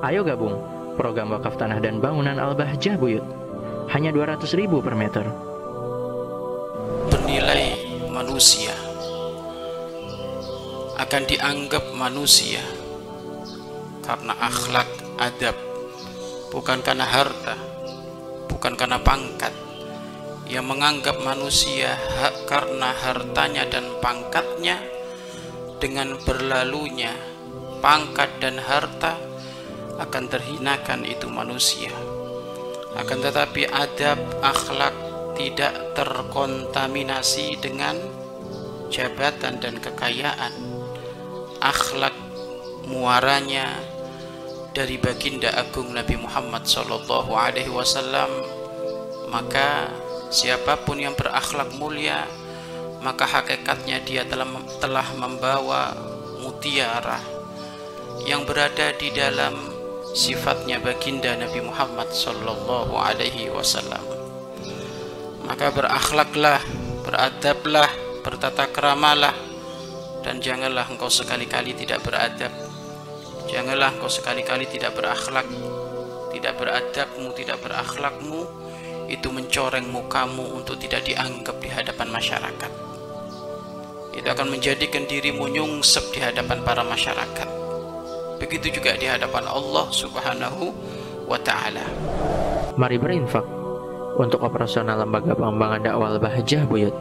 Ayo gabung program wakaf tanah dan bangunan Al-Bahjah Buyut. Hanya 200 ribu per meter. Bernilai manusia akan dianggap manusia karena akhlak adab bukan karena harta bukan karena pangkat yang menganggap manusia hak karena hartanya dan pangkatnya dengan berlalunya pangkat dan harta akan terhinakan itu manusia. Akan tetapi adab akhlak tidak terkontaminasi dengan jabatan dan kekayaan. Akhlak muaranya dari baginda agung Nabi Muhammad sallallahu alaihi wasallam maka siapa pun yang berakhlak mulia maka hakikatnya dia telah telah membawa mutiara yang berada di dalam sifatnya baginda Nabi Muhammad sallallahu alaihi wasallam. Maka berakhlaklah beradablah bertata keramalah dan janganlah engkau sekali-kali tidak beradab. Janganlah engkau sekali-kali tidak berakhlak tidak beradabmu tidak berakhlakmu itu mencoreng mukamu untuk tidak dianggap di hadapan masyarakat. Itu akan menjadikan dirimu nyungsep di hadapan para masyarakat begitu juga di hadapan Allah subhanahu wa ta'ala Mari berinfak untuk operasional lembaga pengembangan dakwah Al-Bahjah Buyut.